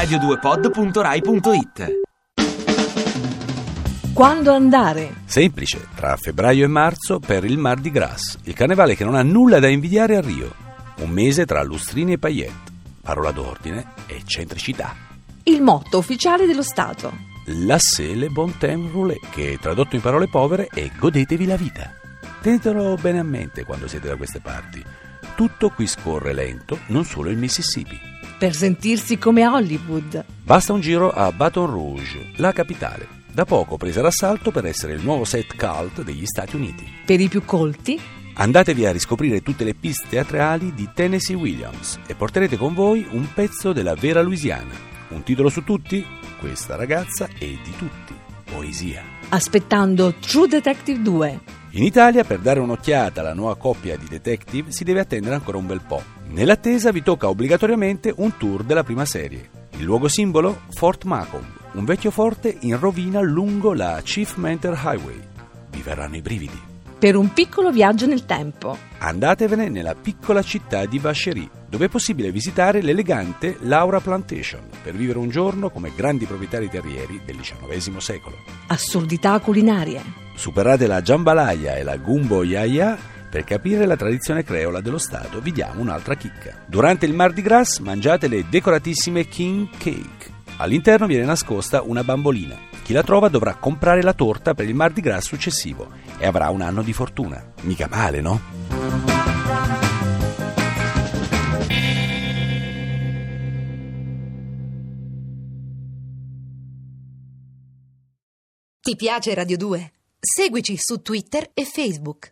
radio2pod.rai.it Quando andare? Semplice, tra febbraio e marzo per il Mardi Gras, il carnevale che non ha nulla da invidiare a Rio. Un mese tra lustrini e paillette, parola d'ordine, eccentricità. Il motto ufficiale dello Stato. Lassez le bon temps roulé, che tradotto in parole povere è godetevi la vita. Tenetelo bene a mente quando siete da queste parti. Tutto qui scorre lento, non solo il Mississippi. Per sentirsi come a Hollywood. Basta un giro a Baton Rouge, la capitale, da poco presa d'assalto per essere il nuovo set cult degli Stati Uniti. Per i più colti, Andatevi a riscoprire tutte le piste teatrali di Tennessee Williams e porterete con voi un pezzo della vera Louisiana. Un titolo su tutti? Questa ragazza è di tutti. Poesia. aspettando True Detective 2. In Italia, per dare un'occhiata alla nuova coppia di detective, si deve attendere ancora un bel po'. Nell'attesa vi tocca obbligatoriamente un tour della prima serie. Il luogo simbolo? Fort Macomb, un vecchio forte in rovina lungo la Chief Mentor Highway. Vi verranno i brividi. Per un piccolo viaggio nel tempo. Andatevene nella piccola città di Vacherie, dove è possibile visitare l'elegante Laura Plantation per vivere un giorno come grandi proprietari terrieri del XIX secolo. Assurdità culinarie. Superate la jambalaya e la gumbo yaya per capire la tradizione creola dello Stato, vi diamo un'altra chicca. Durante il Mardi Gras mangiate le decoratissime King Cake. All'interno viene nascosta una bambolina. Chi la trova dovrà comprare la torta per il Mardi Gras successivo e avrà un anno di fortuna. Mica male, no? Ti piace Radio 2? Seguici su Twitter e Facebook.